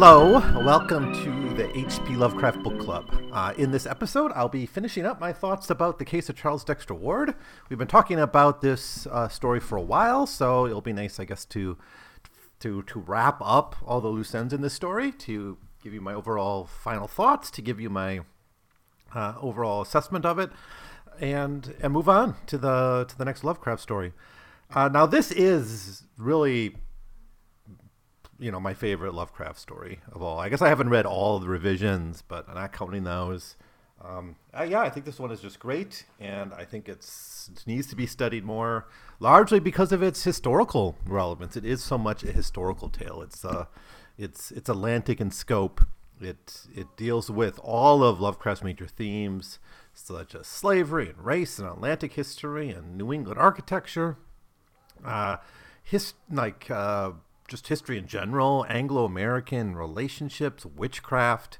Hello, welcome to the HP Lovecraft Book Club. Uh, in this episode, I'll be finishing up my thoughts about the case of Charles Dexter Ward. We've been talking about this uh, story for a while, so it'll be nice, I guess, to to to wrap up all the loose ends in this story, to give you my overall final thoughts, to give you my uh, overall assessment of it, and and move on to the to the next Lovecraft story. Uh, now, this is really you know my favorite Lovecraft story of all. I guess I haven't read all the revisions, but I'm not counting those. Um, uh, yeah, I think this one is just great, and I think it needs to be studied more, largely because of its historical relevance. It is so much a historical tale. It's uh, it's it's Atlantic in scope. It it deals with all of Lovecraft's major themes, such as slavery and race and Atlantic history and New England architecture. Uh, his like uh, just history in general, Anglo-American relationships, witchcraft,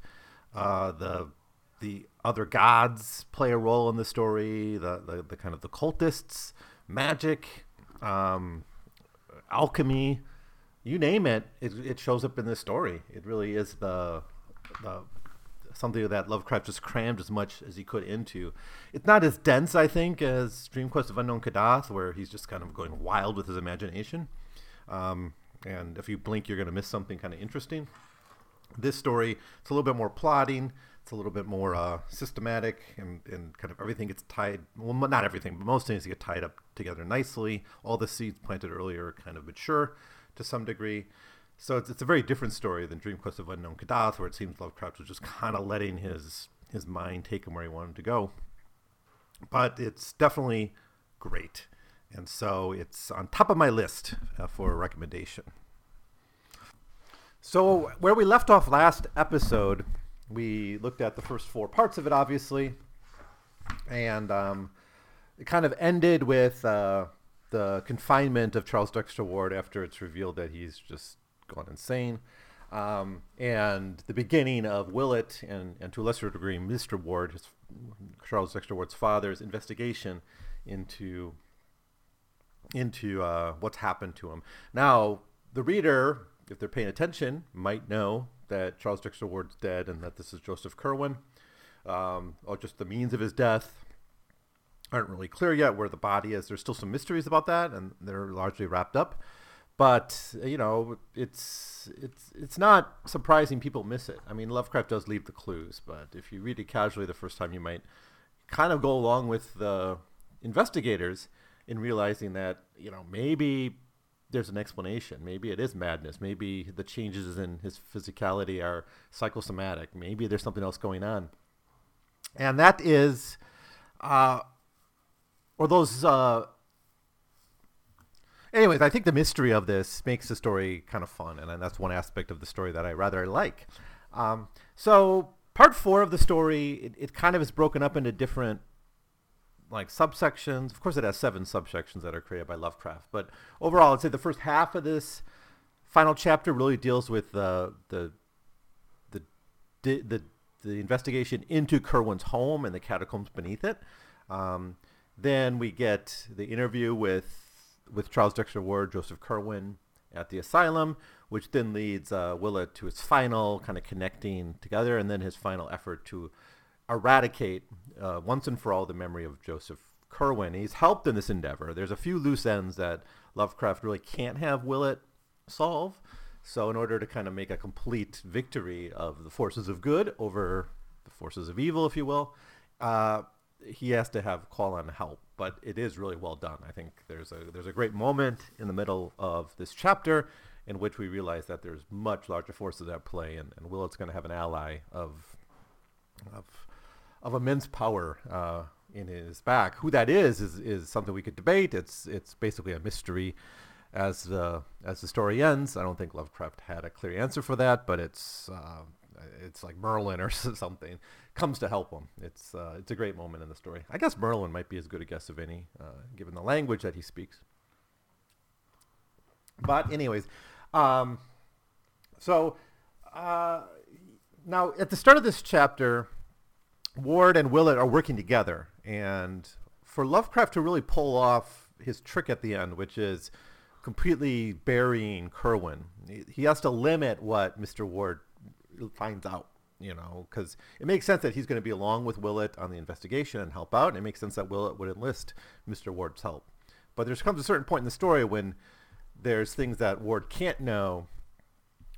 uh, the the other gods play a role in the story. The the, the kind of the cultists, magic, um, alchemy, you name it, it, it shows up in this story. It really is the the something that Lovecraft just crammed as much as he could into. It's not as dense, I think, as Dream Quest of Unknown Kadath, where he's just kind of going wild with his imagination. Um, and if you blink, you're going to miss something kind of interesting. This story, it's a little bit more plotting. It's a little bit more uh, systematic, and, and kind of everything gets tied. Well, not everything, but most things get tied up together nicely. All the seeds planted earlier kind of mature to some degree. So it's, it's a very different story than Dream Quest of Unknown Kadath, where it seems Lovecraft was just kind of letting his his mind take him where he wanted to go. But it's definitely great. And so it's on top of my list uh, for a recommendation. So, where we left off last episode, we looked at the first four parts of it, obviously. And um, it kind of ended with uh, the confinement of Charles Dexter Ward after it's revealed that he's just gone insane. Um, and the beginning of Willett and, and to a lesser degree Mr. Ward, his, Charles Dexter Ward's father's investigation into into uh, what's happened to him. Now, the reader, if they're paying attention, might know that Charles Dexter Ward's dead and that this is Joseph Curwen, um, or just the means of his death aren't really clear yet where the body is. There's still some mysteries about that, and they're largely wrapped up. But you know, it's it's it's not surprising people miss it. I mean, Lovecraft does leave the clues, but if you read it casually the first time, you might kind of go along with the investigators in realizing that you know maybe there's an explanation. Maybe it is madness. Maybe the changes in his physicality are psychosomatic. Maybe there's something else going on, and that is, uh, or those. Uh, anyways, I think the mystery of this makes the story kind of fun, and that's one aspect of the story that I rather like. Um, so part four of the story, it, it kind of is broken up into different like subsections. Of course, it has seven subsections that are created by Lovecraft. But overall, I'd say the first half of this final chapter really deals with the the the the, the investigation into Curwen's home and the catacombs beneath it. Um, then we get the interview with with Charles Dexter Ward, Joseph Curwen at the asylum, which then leads uh, Willett to his final kind of connecting together, and then his final effort to eradicate uh, once and for all the memory of Joseph Curwen. He's helped in this endeavor. There's a few loose ends that Lovecraft really can't have Willett solve. So, in order to kind of make a complete victory of the forces of good over the forces of evil, if you will, uh, he has to have call on help. But it is really well done. I think there's a there's a great moment in the middle of this chapter in which we realize that there's much larger forces at play, and, and Willett's going to have an ally of of of immense power uh, in his back. Who that is, is is something we could debate. It's it's basically a mystery as the as the story ends. I don't think Lovecraft had a clear answer for that, but it's uh, it's like Merlin or something comes to help him. It's uh, it's a great moment in the story. I guess Merlin might be as good a guess of any, uh, given the language that he speaks. But anyways, um, so uh, now at the start of this chapter, Ward and Willett are working together, and for Lovecraft to really pull off his trick at the end, which is completely burying Curwen. He has to limit what Mr. Ward finds out, you know, because it makes sense that he's going to be along with Willett on the investigation and help out. And it makes sense that Willett would enlist Mr. Ward's help. But there comes a certain point in the story when there's things that Ward can't know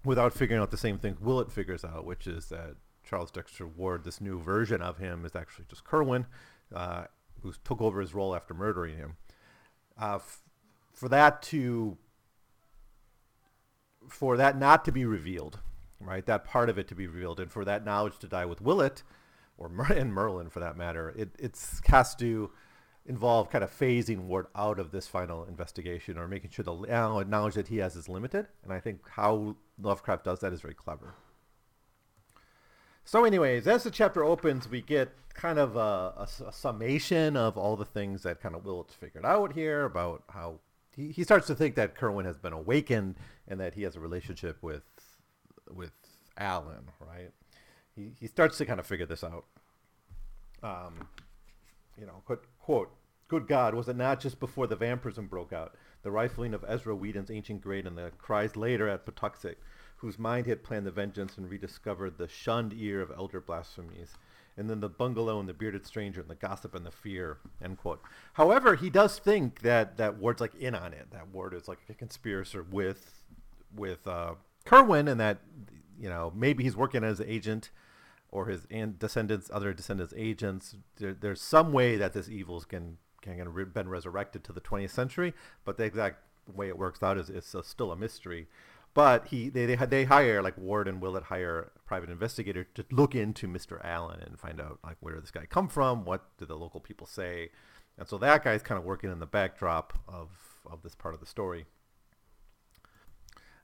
without figuring out the same thing Willett figures out, which is that Charles Dexter Ward, this new version of him, is actually just Curwen, uh, who took over his role after murdering him. Uh, f- for that to for that not to be revealed, right? That part of it to be revealed, and for that knowledge to die with Willett, or Mer- and Merlin for that matter, it it's has to involve kind of phasing Ward out of this final investigation or making sure the knowledge that he has is limited. And I think how Lovecraft does that is very clever. So, anyways, as the chapter opens, we get kind of a, a, a summation of all the things that kind of Willett's figured out here about how he, he starts to think that Curwen has been awakened and that he has a relationship with with Allen, right? He, he starts to kind of figure this out. Um, you know, quote, quote, good God, was it not just before the vampirism broke out, the rifling of Ezra Weeden's ancient grave and the cries later at Pawtuxet, whose mind had planned the vengeance and rediscovered the shunned ear of elder blasphemies, and then the bungalow and the bearded stranger and the gossip and the fear, end quote. However, he does think that, that Ward's like in on it, that Ward is like a conspirator with, with uh, Curwen, and that, you know, maybe he's working as an agent or his descendants, other descendants, agents. There, there's some way that this evil can can have been resurrected to the 20th century, but the exact way it works out is is still a mystery. But he they, they they hire like Ward and Willett hire a private investigator to look into Mr. Allen and find out like where this guy come from, what do the local people say, and so that guy's kind of working in the backdrop of of this part of the story.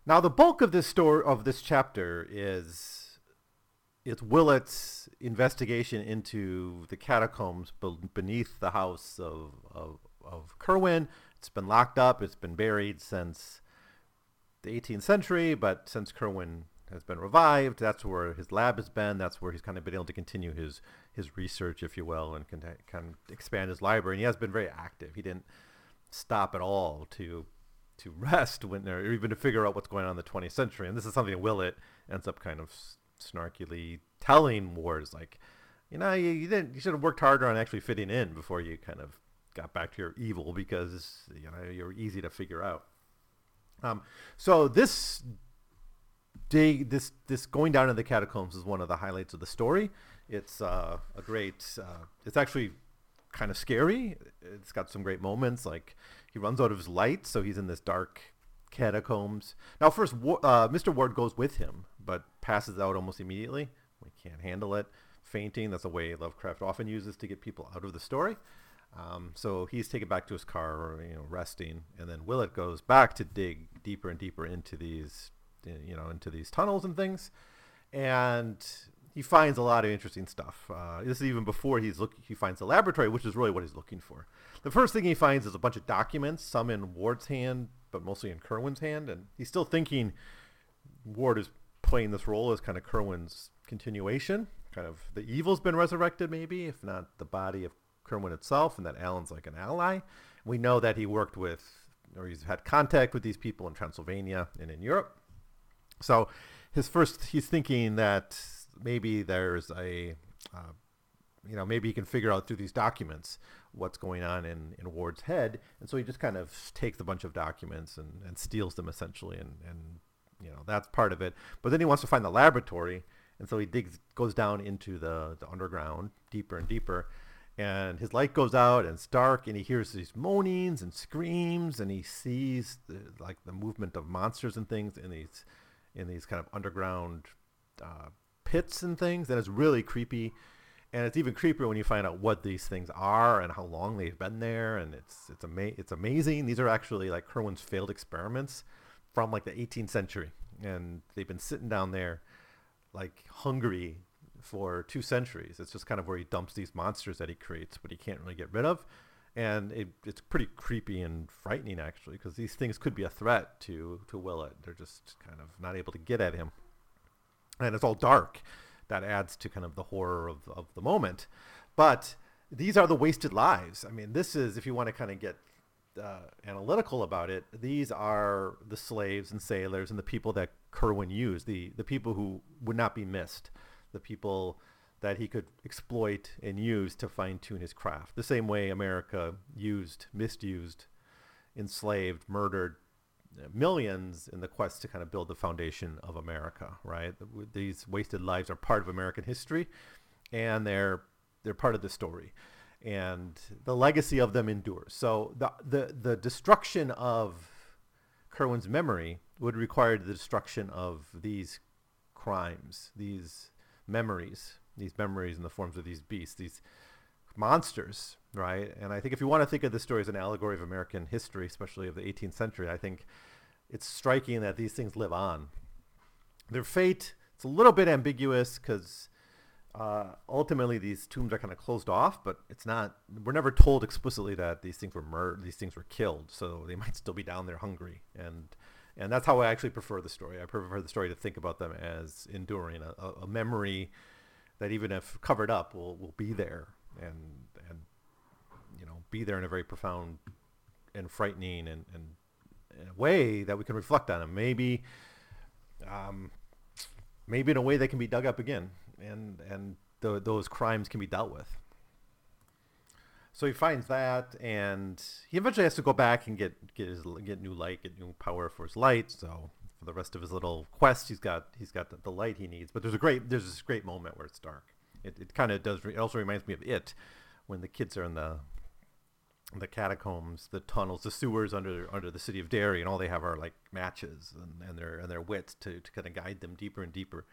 Now the bulk of this story of this chapter is it's Willett's investigation into the catacombs beneath the house of, of, of Curwen. It's been locked up. It's been buried since the 18th century, but since Curwen has been revived, that's where his lab has been. That's where he's kind of been able to continue his his research, if you will, and can kind of expand his library. And he has been very active. He didn't stop at all to to rest when there, or even to figure out what's going on in the 20th century. And this is something Willett ends up kind of snarkily telling Ward like, you know, you, you didn't, you should have worked harder on actually fitting in before you kind of got back to your evil because you know you're easy to figure out. Um, so this day, this this going down in the catacombs is one of the highlights of the story. It's uh, a great. Uh, it's actually kind of scary. It's got some great moments. Like he runs out of his light, so he's in this dark catacombs. Now, first, uh, Mr. Ward goes with him, but passes out almost immediately. We can't handle it. Fainting, that's a way Lovecraft often uses to get people out of the story. Um, so he's taken back to his car, you know, resting, and then Willett goes back to dig deeper and deeper into these, you know, into these tunnels and things, and he finds a lot of interesting stuff. Uh, this is even before he's look, he finds the laboratory, which is really what he's looking for. The first thing he finds is a bunch of documents, some in Ward's hand, but mostly in Curwen's hand, and he's still thinking Ward is playing this role as kind of Curwen's continuation. Kind of the evil's been resurrected, maybe, if not the body of Curwen itself, and that Allen's like an ally. We know that he worked with, or he's had contact with these people in Transylvania and in Europe. So his first, he's thinking that maybe there's a, uh, you know, maybe he can figure out through these documents what's going on in, in Ward's head. And so he just kind of takes a bunch of documents and, and steals them essentially. And, and, you know, that's part of it. But then he wants to find the laboratory. And so he digs, goes down into the, the underground deeper and deeper. And his light goes out and it's dark and he hears these moanings and screams and he sees the, like the movement of monsters and things in these, in these kind of underground uh, pits and things. And it's really creepy and it's even creepier when you find out what these things are and how long they've been there and it's it's ama- it's amazing these are actually like Curwen's failed experiments from like the 18th century and they've been sitting down there like hungry for two centuries. It's just kind of where he dumps these monsters that he creates but he can't really get rid of. And it, it's pretty creepy and frightening actually because these things could be a threat to to Willett they're just kind of not able to get at him. And it's all dark. That adds to kind of the horror of, of the moment. But these are the wasted lives. I mean, this is if you want to kind of get uh, analytical about it, these are the slaves and sailors and the people that Curwen used, the, the people who would not be missed, the people that he could exploit and use to fine tune his craft. The same way America used, misused, enslaved, murdered uh, millions in the quest to kind of build the foundation of America, right? These wasted lives are part of American history and they're they're part of the story. And the legacy of them endures. So the the, the destruction of Curwen's memory would require the destruction of these crimes, these memories, these memories in the forms of these beasts, these monsters, right? And I think if you want to think of this story as an allegory of American history, especially of the 18th century, I think it's striking that these things live on. Their fate, it's a little bit ambiguous because uh, ultimately these tombs are kind of closed off, but it's not. We're never told explicitly that these things were murdered, these things were killed, so they might still be down there hungry, and and that's how I actually prefer the story. I prefer the story to think about them as enduring, a, a memory that even if covered up will will be there and and you know be there in a very profound and frightening and, and in a way that we can reflect on them. Maybe um, maybe in a way they can be dug up again and and the, those crimes can be dealt with. So he finds that, and he eventually has to go back and get get his get new light, get new power for his light. So for the rest of his little quest, he's got he's got the, the light he needs. But there's a great there's this great moment where it's dark. It it kind of does. It also reminds me of it when the kids are in the the catacombs, the tunnels, the sewers under under the city of Derry, and all they have are like matches and, and their and their wits to, to kind of guide them deeper and deeper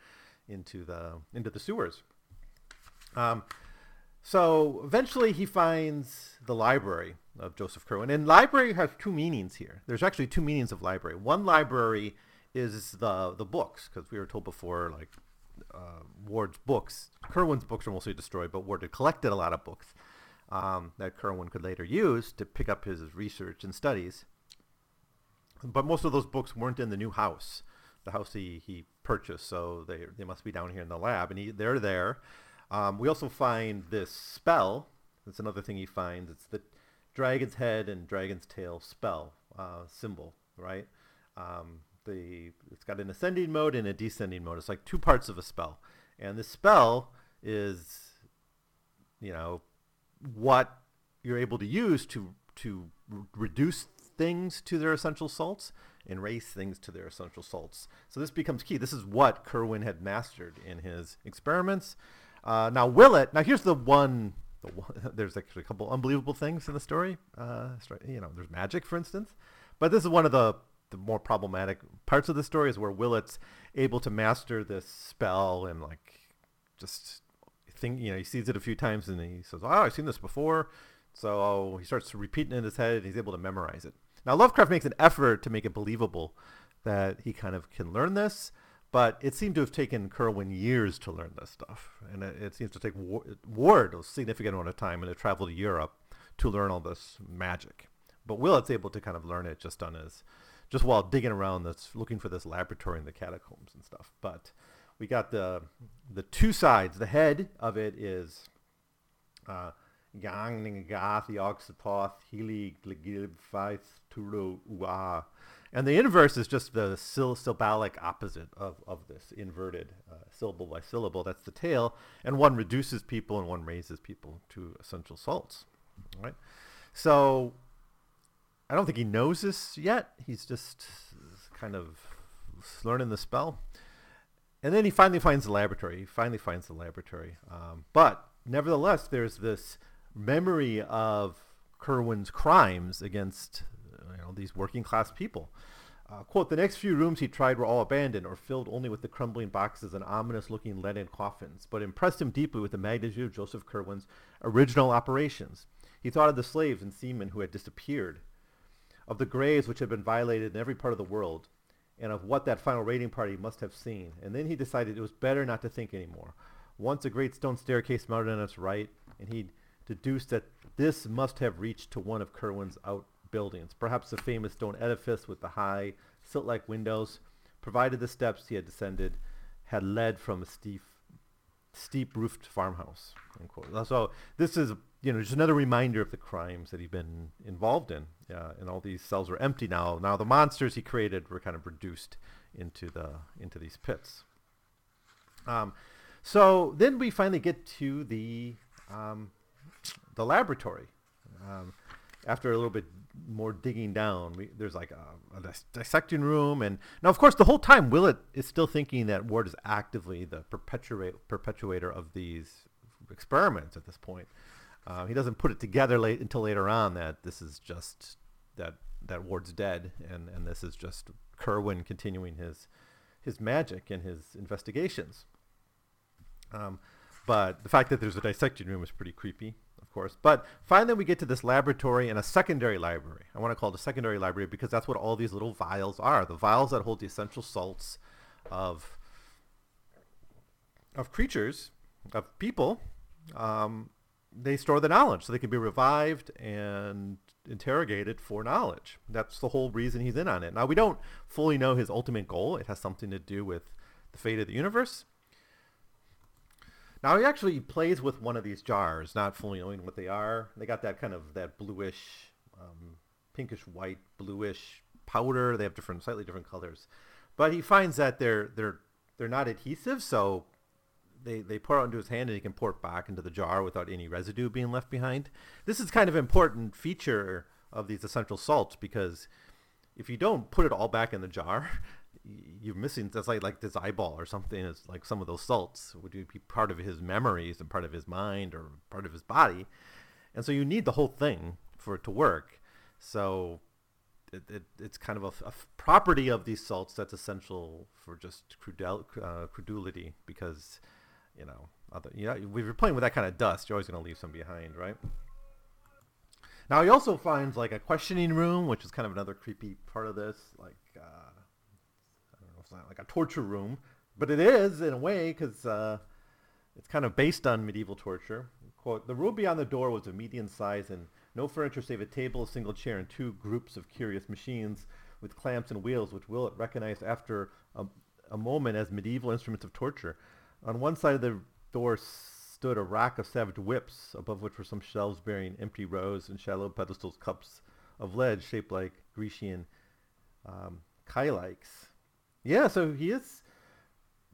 into the into the sewers. Um, so eventually he finds the library of Joseph Curwen. And library has two meanings here. There's actually two meanings of library. One library is the the books, because we were told before, like uh, Ward's books, Curwen's books are mostly destroyed, but Ward had collected a lot of books um, that Curwen could later use to pick up his research and studies. But most of those books weren't in the new house, the house he, he purchased, so they, they must be down here in the lab, and he, they're there. Um, we also find this spell. That's another thing he finds. It's the dragon's head and dragon's tail spell uh, symbol, right? Um, the it's got an ascending mode and a descending mode. It's like two parts of a spell, and this spell is, you know, what you're able to use to to reduce things to their essential salts and raise things to their essential salts. So this becomes key. This is what Curwen had mastered in his experiments. Uh, now Willett. Now here's the one, the one. There's actually a couple unbelievable things in the story. Uh, you know, there's magic, for instance, but this is one of the the more problematic parts of the story is where Willett's able to master this spell and like just think you know he sees it a few times and he says, "Oh, I've seen this before." So he starts repeating it in his head and he's able to memorize it. Now Lovecraft makes an effort to make it believable that he kind of can learn this, but it seemed to have taken Curwen years to learn this stuff, and it, it seems to take Ward a significant amount of time and to travel to Europe to learn all this magic. But Willett's able to kind of learn it just on his, just while digging around, that's looking for this laboratory in the catacombs and stuff. But we got the the two sides. The head of it is uh, Yang Ningath Yog-Sothoth Hili Faith Turu Ua. And the inverse is just the syll- syllabic opposite of, of this inverted uh, syllable by syllable. That's the tail. And one reduces people and one raises people to essential salts. Right? So I don't think he knows this yet. He's just kind of learning the spell. And then he finally finds the laboratory. He finally finds the laboratory. Um, but nevertheless, there's this memory of Curwen's crimes against these working class people. Uh, quote, the next few rooms he tried were all abandoned or filled only with the crumbling boxes and ominous looking leaden coffins, but impressed him deeply with the magnitude of Joseph Curwen's original operations. He thought of the slaves and seamen who had disappeared, of the graves which had been violated in every part of the world, and of what that final raiding party must have seen. And then he decided it was better not to think anymore. Once a great stone staircase mounted on its right, and he deduced that this must have reached to one of Curwen's outbuildings, perhaps the famous stone edifice with the high, silt-like windows, provided the steps he had descended had led from a steep, steep roofed farmhouse. So this is you know, just another reminder of the crimes that he'd been involved in. Uh, and all these cells were empty now. Now the monsters he created were kind of reduced into the into these pits. Um, so then we finally get to the um, the laboratory. Um, after a little bit more digging down, we, there's like a, a dissecting room, and now of course the whole time Willett is still thinking that Ward is actively the perpetuate, perpetuator of these experiments at this point. Uh, he doesn't put it together late until later on that this is just that that Ward's dead, and, and this is just Curwen continuing his his magic and his investigations. Um, but the fact that there's a dissecting room is pretty creepy, course. But finally, we get to this laboratory and a secondary library. I want to call it a secondary library because that's what all these little vials are. The vials that hold the essential salts of of creatures, of people, um, they store the knowledge so they can be revived and interrogated for knowledge. That's the whole reason he's in on it. Now, we don't fully know his ultimate goal. It has something to do with the fate of the universe. Now, he actually plays with one of these jars, not fully knowing what they are. They got that kind of that bluish, um, pinkish white, bluish powder. They have different, slightly different colors. But he finds that they're, they're, they're not adhesive, so they, they pour it into his hand and he can pour it back into the jar without any residue being left behind. This is kind of an important feature of these essential salts because if you don't put it all back in the jar, you're missing that's like like this eyeball or something is like some of those salts would be part of his memories and part of his mind or part of his body and so you need the whole thing for it to work so it, it, it's kind of a, a, property of these salts that's essential for just crudel, uh, credulity because you know, other, you know, if you're playing with that kind of dust, you're always going to leave some behind, right? Now he also finds like a questioning room, which is kind of another creepy part of this, like uh, I don't know, it's not like a torture room, but it is in a way because uh, it's kind of based on medieval torture. Quote: The room beyond the door was of median size and no furniture save a table, a single chair, and two groups of curious machines with clamps and wheels, which Willett recognized after a, a moment as medieval instruments of torture. On one side of the door stood a rack of savage whips, above which were some shelves bearing empty rows and shallow pedestals cups of lead shaped like Grecian um, kylikes. Yeah, so he is,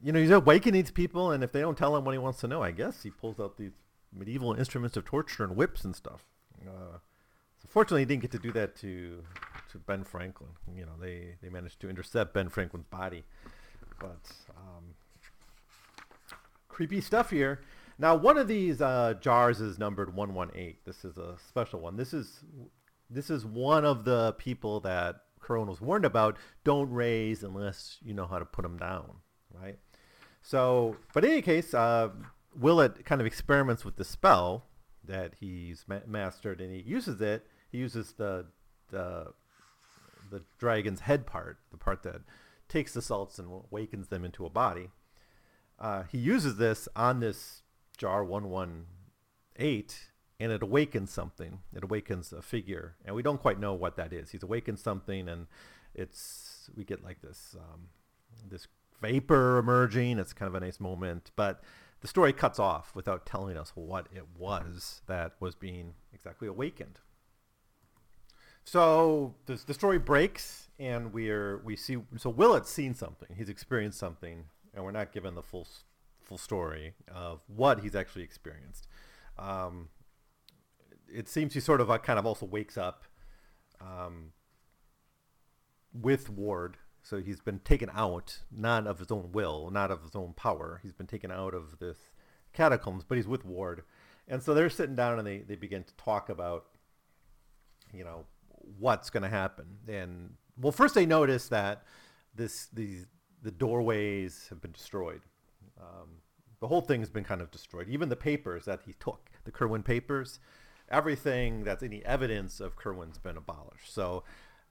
you know, he's awakening these people, and if they don't tell him what he wants to know, I guess he pulls out these medieval instruments of torture and whips and stuff. Uh, so fortunately, he didn't get to do that to to Ben Franklin. You know, they they managed to intercept Ben Franklin's body, but um, creepy stuff here. Now, one of these uh, jars is numbered 118. This is a special one. This is this is one of the people that Curwen was warned about. Don't raise unless you know how to put them down, right? So, but in any case, uh, kind of experiments with the spell that he's ma- mastered, and he uses it. He uses the the the dragon's head part, the part that takes the salts and awakens them into a body uh, he uses this on this jar 118 and it awakens something. It awakens a figure and we don't quite know what that is. He's awakened something and it's we get like this um, this vapor emerging. It's kind of a nice moment but the story cuts off without telling us what it was that was being exactly awakened. So the, the story breaks and we're we see so Willett's seen something. He's experienced something and we're not given the full full story of what he's actually experienced. Um, it seems he sort of uh, kind of also wakes up um, with Ward. So he's been taken out, not of his own will, not of his own power. He's been taken out of this catacombs, but he's with Ward. And so they're sitting down and they, they begin to talk about, you know, what's going to happen. And well, first they notice that this these the doorways have been destroyed. Um, the whole thing has been kind of destroyed. Even the papers that he took, the Curwen papers, everything that's any evidence of Curwen's been abolished. So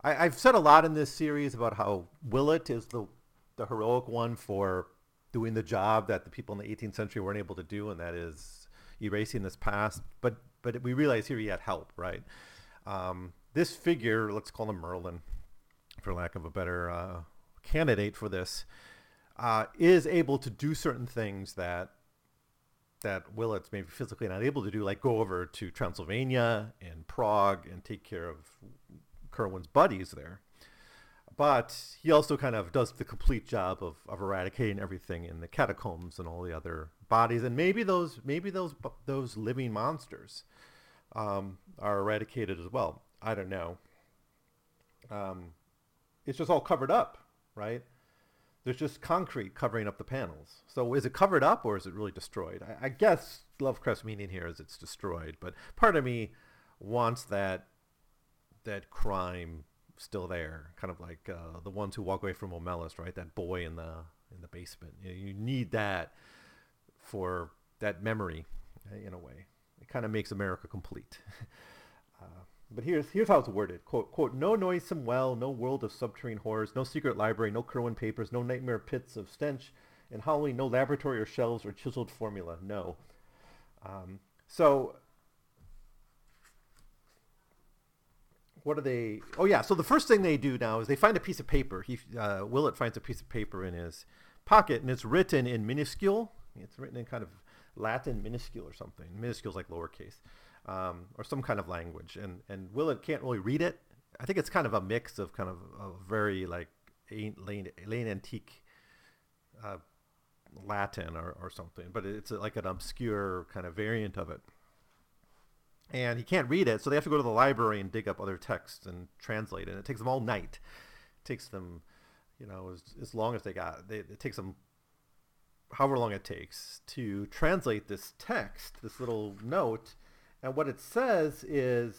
I, have said a lot in this series about how Willett is the, the heroic one for doing the job that the people in the 18th century weren't able to do, and that is erasing this past. But but we realize here he had help, right? Um, this figure, let's call him Merlin, for lack of a better uh, candidate for this uh, is able to do certain things that that Willett's maybe physically not able to do, like go over to Transylvania and Prague and take care of Curwen's buddies there. But he also kind of does the complete job of, of eradicating everything in the catacombs and all the other bodies, and maybe those maybe those those living monsters um, are eradicated as well. I don't know. Um, it's just all covered up, right? There's just concrete covering up the panels. So is it covered up or is it really destroyed? I, I guess Lovecraft's meaning here is it's destroyed, but part of me wants that that crime still there, kind of like uh, the ones who walk away from Omelas, right? That boy in the in the basement. You, know, you need that for that memory, in a way. It kind of makes America complete. uh, but here's here's how it's worded. Quote, quote, no noisome well, no world of subterranean horrors, no secret library, no Curwen papers, no nightmare pits of stench and Halloween, no laboratory or shelves or chiseled formula. No. Um, so what are they? Oh yeah. So the first thing they do now is they find a piece of paper. He uh, Willett finds a piece of paper in his pocket, and it's written in minuscule. It's written in kind of Latin minuscule or something. Minuscule is like lowercase um, or some kind of language. And and Willett can't really read it. I think it's kind of a mix of kind of a very like late, late antique uh, Latin or, or something, but it's like an obscure kind of variant of it. And he can't read it, so they have to go to the library and dig up other texts and translate. And it takes them all night. It takes them, you know, as, as long as they got. They, it takes them however long it takes to translate this text, this little note, and what it says is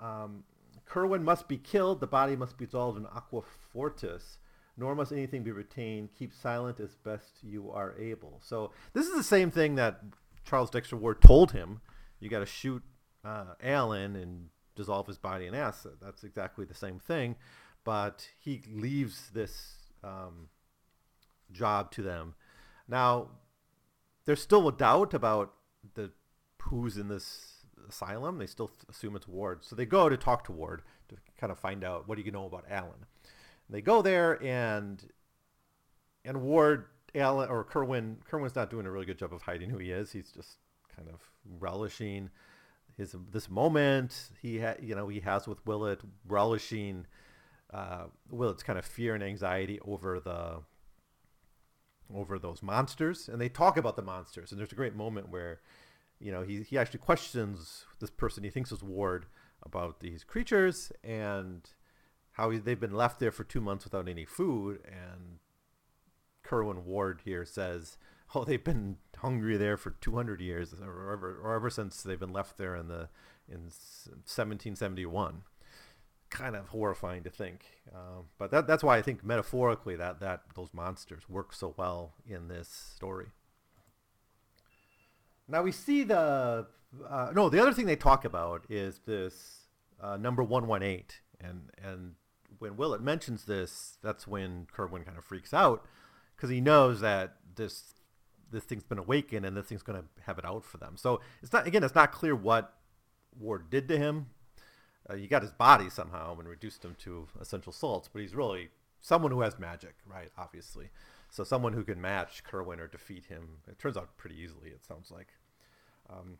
um, Curwen must be killed, the body must be dissolved in aqua fortis, nor must anything be retained. Keep silent as best you are able. So this is the same thing that Charles Dexter Ward told him. You got to shoot uh, Allen and dissolve his body in acid. That's exactly the same thing, but he leaves this um, job to them. Now, there's still a doubt about the who's in this asylum. They still assume it's Ward. So they go to talk to Ward to kind of find out what do you know about Allen. And they go there and and Ward Allen or Curwen Curwen's not doing a really good job of hiding who he is. He's just kind of relishing his this moment he ha, you know he has with Willett, relishing uh, Willett's kind of fear and anxiety over the over those monsters, and they talk about the monsters. And there's a great moment where you know, he, he actually questions this person he thinks is Ward about these creatures and how he, they've been left there for two months without any food. And Curwen Ward here says, oh, they've been hungry there for 200 years or ever, or ever since they've been left there in the in 1771. Kind of horrifying to think, um, but that, that's why I think metaphorically that that those monsters work so well in this story. Now we see the uh, no. The other thing they talk about is this uh, number one one eight, and and when Willett mentions this, that's when Curwen kind of freaks out because he knows that this this thing's been awakened and this thing's going to have it out for them. So it's not again, it's not clear what Ward did to him. Uh, you got his body somehow and reduced him to essential salts, but he's really someone who has magic, right? Obviously. So someone who can match Curwen or defeat him. It turns out pretty easily. It sounds like. Um,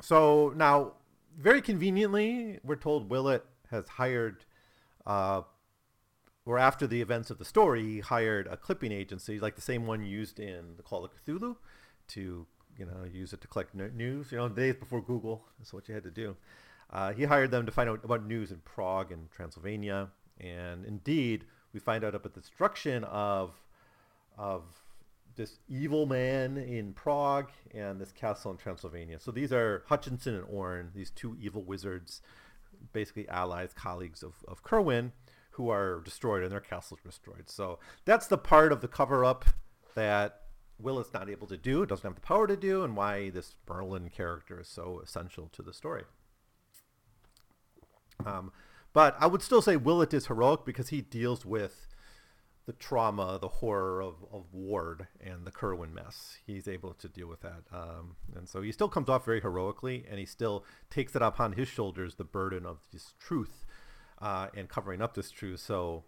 so now, very conveniently, we're told Willett has hired, uh, or after the events of the story, he hired a clipping agency, like the same one used in the Call of Cthulhu, to you know use it to collect news. You know, days before Google, that's what you had to do. Uh, he hired them to find out about news in Prague and Transylvania, and indeed, we find out about the destruction of of this evil man in Prague and this castle in Transylvania. So these are Hutchinson and Orne, these two evil wizards, basically allies, colleagues of, of Curwen, who are destroyed and their castles destroyed. So that's the part of the cover up that Willett's not able to do, doesn't have the power to do, and why this Merlin character is so essential to the story. Um, but I would still say Willett is heroic because he deals with the trauma, the horror of, of Ward and the Curwen mess. He's able to deal with that. Um, and so he still comes off very heroically, and he still takes it upon his shoulders the burden of this truth uh, and covering up this truth. So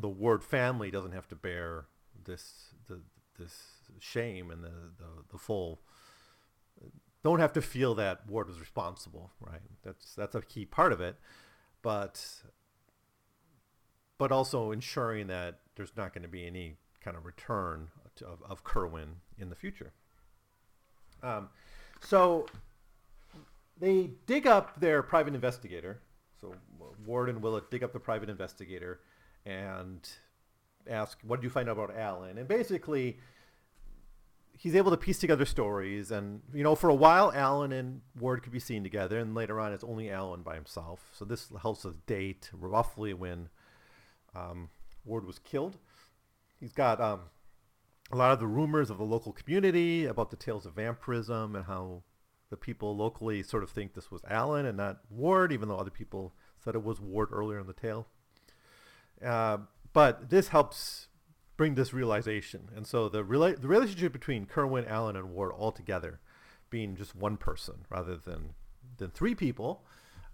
the Ward family doesn't have to bear this the, this shame and the, the, the full don't have to feel that Ward was responsible, right? That's that's a key part of it, but but also ensuring that there's not going to be any kind of return to, of, of Curwen in the future. Um, so they dig up their private investigator. So Ward and Willett dig up the private investigator and ask, "What did you find out about Allen?" And basically, he's able to piece together stories. And you know, for a while, Allen and Ward could be seen together, and later on, it's only Allen by himself. So this helps us date roughly when um, Ward was killed. He's got um, a lot of the rumors of the local community about the tales of vampirism and how the people locally sort of think this was Allen and not Ward, even though other people said it was Ward earlier in the tale. Uh, but this helps bring this realization. And so the, rela- the relationship between Curwen, Allen, and Ward all together being just one person rather than, than three people,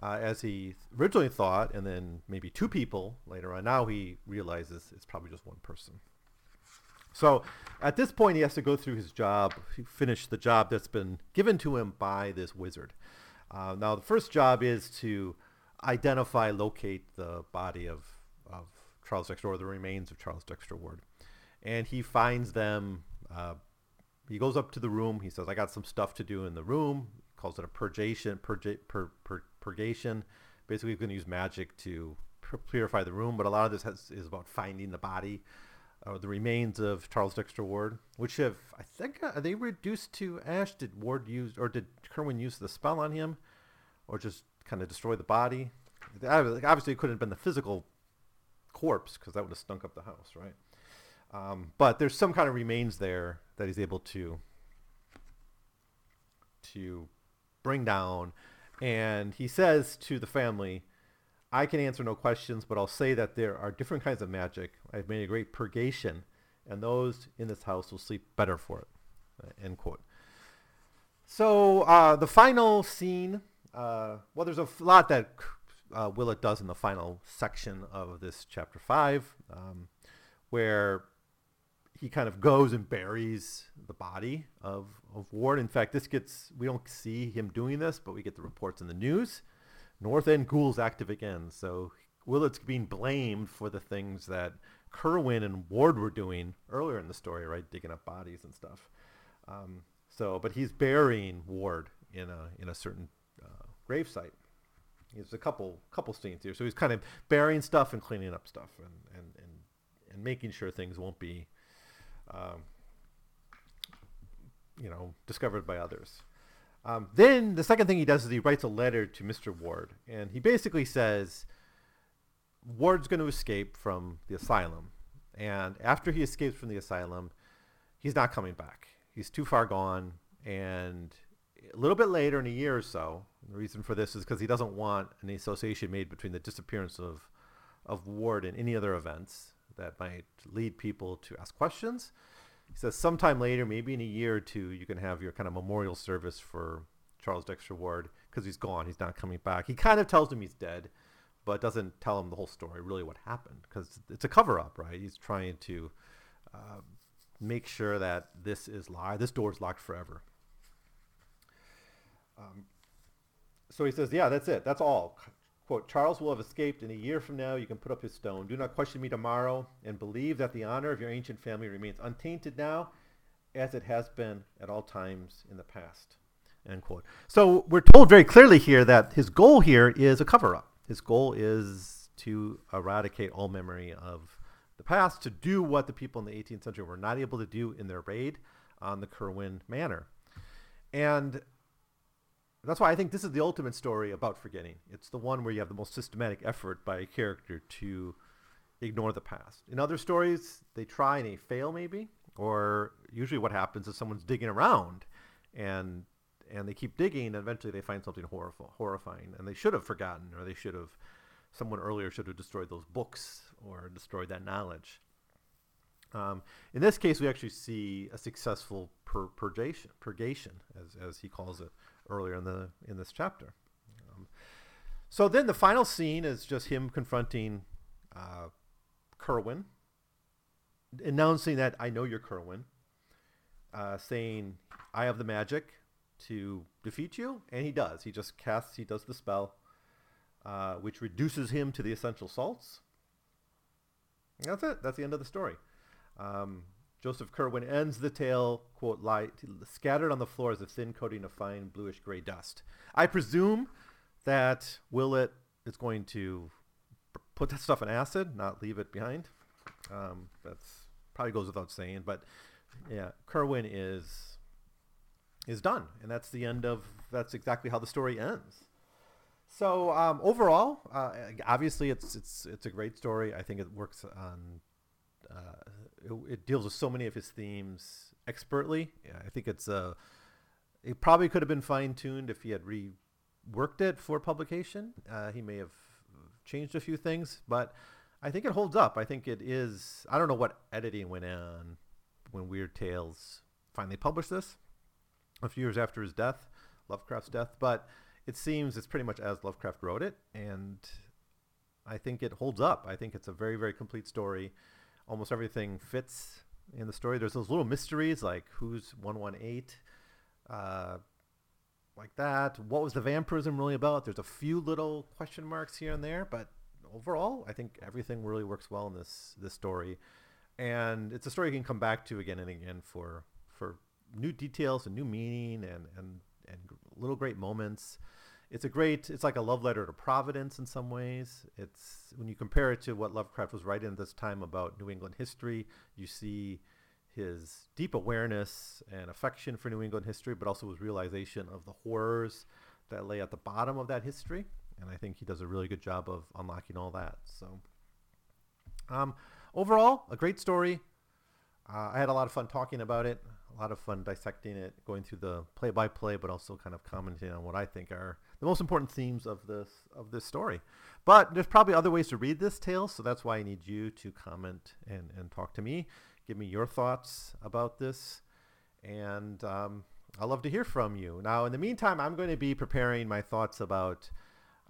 uh, as he originally thought, and then maybe two people later on. Now he realizes it's probably just one person. So at this point, he has to go through his job, finish the job that's been given to him by this wizard. Uh, now, the first job is to identify, locate the body of, of Charles Dexter, or the remains of Charles Dexter Ward. And he finds them. Uh, he goes up to the room. He says, I got some stuff to do in the room. He calls it a purgation. Purga- pur- pur- purgation. Basically, going to use magic to purify the room. But a lot of this has, is about finding the body or the remains of Charles Dexter Ward, which have I think uh, are they reduced to ash? Did Ward use or did Curwen use the spell on him, or just kind of destroy the body? Obviously, it couldn't have been the physical corpse because that would have stunk up the house, right? Um, but there's some kind of remains there that he's able to to bring down, and he says to the family, I can answer no questions, but I'll say that there are different kinds of magic. I've made a great purgation, and those in this house will sleep better for it. Uh, end quote. So uh, the final scene, uh, well, there's a lot that uh, Willett does in the final section of this chapter five, um, where he kind of goes and buries the body of, of Ward. In fact, this gets we don't see him doing this, but we get the reports in the news North End Ghoul's active again, so Willett's being blamed for the things that Curwen and Ward were doing earlier in the story, right? Digging up bodies and stuff. Um, so, but he's burying Ward in a in a certain uh, gravesite. There's a couple couple scenes here, so he's kind of burying stuff and cleaning up stuff, and and and, and making sure things won't be, um, you know, discovered by others. Um, then the second thing he does is he writes a letter to Mr. Ward, and he basically says Ward's going to escape from the asylum, and after he escapes from the asylum, he's not coming back. He's too far gone, and a little bit later, in a year or so, the reason for this is because he doesn't want any association made between the disappearance of of Ward and any other events that might lead people to ask questions. He says sometime later, maybe in a year or two, you can have your kind of memorial service for Charles Dexter Ward because he's gone. He's not coming back. He kind of tells him he's dead, but doesn't tell him the whole story, really what happened, because it's a cover up, right? He's trying to uh, make sure that this is locked. This door is locked forever. Um, so he says, "Yeah, that's it. That's all." Quote, Charles will have escaped in a year from now. You can put up his stone. Do not question me tomorrow and believe that the honor of your ancient family remains untainted now as it has been at all times in the past. End quote. So we're told very clearly here that his goal here is a cover up. His goal is to eradicate all memory of the past, to do what the people in the 18th century were not able to do in their raid on the Curwen Manor. And that's why I think this is the ultimate story about forgetting. It's the one where you have the most systematic effort by a character to ignore the past. In other stories, they try and they fail maybe, or usually what happens is someone's digging around and and they keep digging and eventually they find something horrif- horrifying and they should have forgotten or they should have someone earlier should have destroyed those books or destroyed that knowledge. Um, in this case, we actually see a successful pur- purgation, purgation, as, as he calls it, earlier in the in this chapter. Um, so then the final scene is just him confronting uh, Curwen, announcing that I know you're Curwen, uh, saying, "I have the magic to defeat you," and he does. He just casts. He does the spell, uh, which reduces him to the essential salts. That's it. That's the end of the story. Um, Joseph Curwen ends the tale, quote, light, scattered on the floor as a thin coating of fine bluish gray dust. I presume that Willett is going to put that stuff in acid, not leave it behind. Um, that's probably goes without saying, but yeah, Curwen is is done, and that's the end of. That's exactly how the story ends. So um, overall, uh, obviously, it's it's it's a great story. I think it works on. Uh, it, it, deals with so many of his themes expertly. Yeah, I think it's uh, it probably could have been fine tuned if he had reworked it for publication. Uh, he may have changed a few things, but I think it holds up. I think it is. I don't know what editing went on when Weird Tales finally published this a few years after his death, Lovecraft's death, but it seems it's pretty much as Lovecraft wrote it, and I think it holds up. I think it's a very, very complete story. Almost everything fits in the story. There's those little mysteries like who's 118, uh, like that. What was the vampirism really about? There's a few little question marks here and there, but overall, I think everything really works well in this this story, and it's a story you can come back to again and again for for new details and new meaning and and and little great moments. It's a great. It's like a love letter to Providence in some ways. It's when you compare it to what Lovecraft was writing at this time about New England history, you see his deep awareness and affection for New England history, but also his realization of the horrors that lay at the bottom of that history and I think he does a really good job of unlocking all that. So, um, overall, a great story. Uh, I had a lot of fun talking about it, a lot of fun dissecting it, going through the play-by-play, but also kind of commenting on what I think are the most important themes of this of this story. But there's probably other ways to read this tale, so that's why I need you to comment and, and talk to me, give me your thoughts about this, and um, I'd love to hear from you. Now, in the meantime, I'm going to be preparing my thoughts about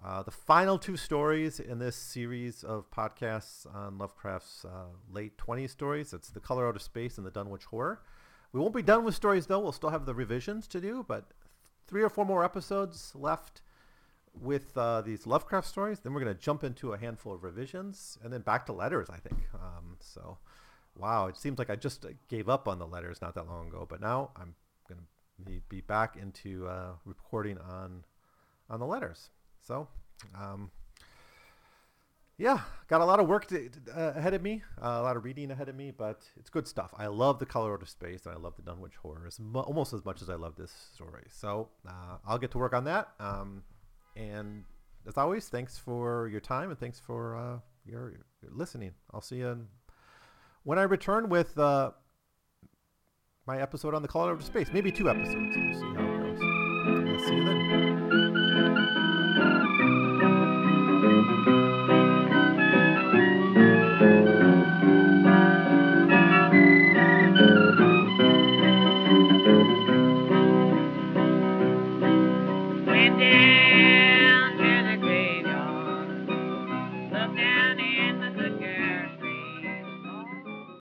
uh, the final two stories in this series of podcasts on Lovecraft's uh, late 20s stories, it's The Color Out of Space and The Dunwich Horror. We won't be done with stories, though. We'll still have the revisions to do, but three or four more episodes left with uh, these Lovecraft stories. Then we're going to jump into a handful of revisions and then back to letters, I think. Um, so, wow, it seems like I just gave up on the letters not that long ago, but now I'm going to be back into uh, recording on on the letters. So, um, yeah, got a lot of work to, uh, ahead of me, uh, a lot of reading ahead of me, but it's good stuff. I love the Color Out of Space, and I love the Dunwich Horrors mo- almost as much as I love this story. So uh, I'll get to work on that. Um, and as always, thanks for your time and thanks for uh, your, your, listening. I'll see you in, when I return with uh, my episode on the Color Out of Space. Maybe two episodes. We'll see how it goes. I'll see you then.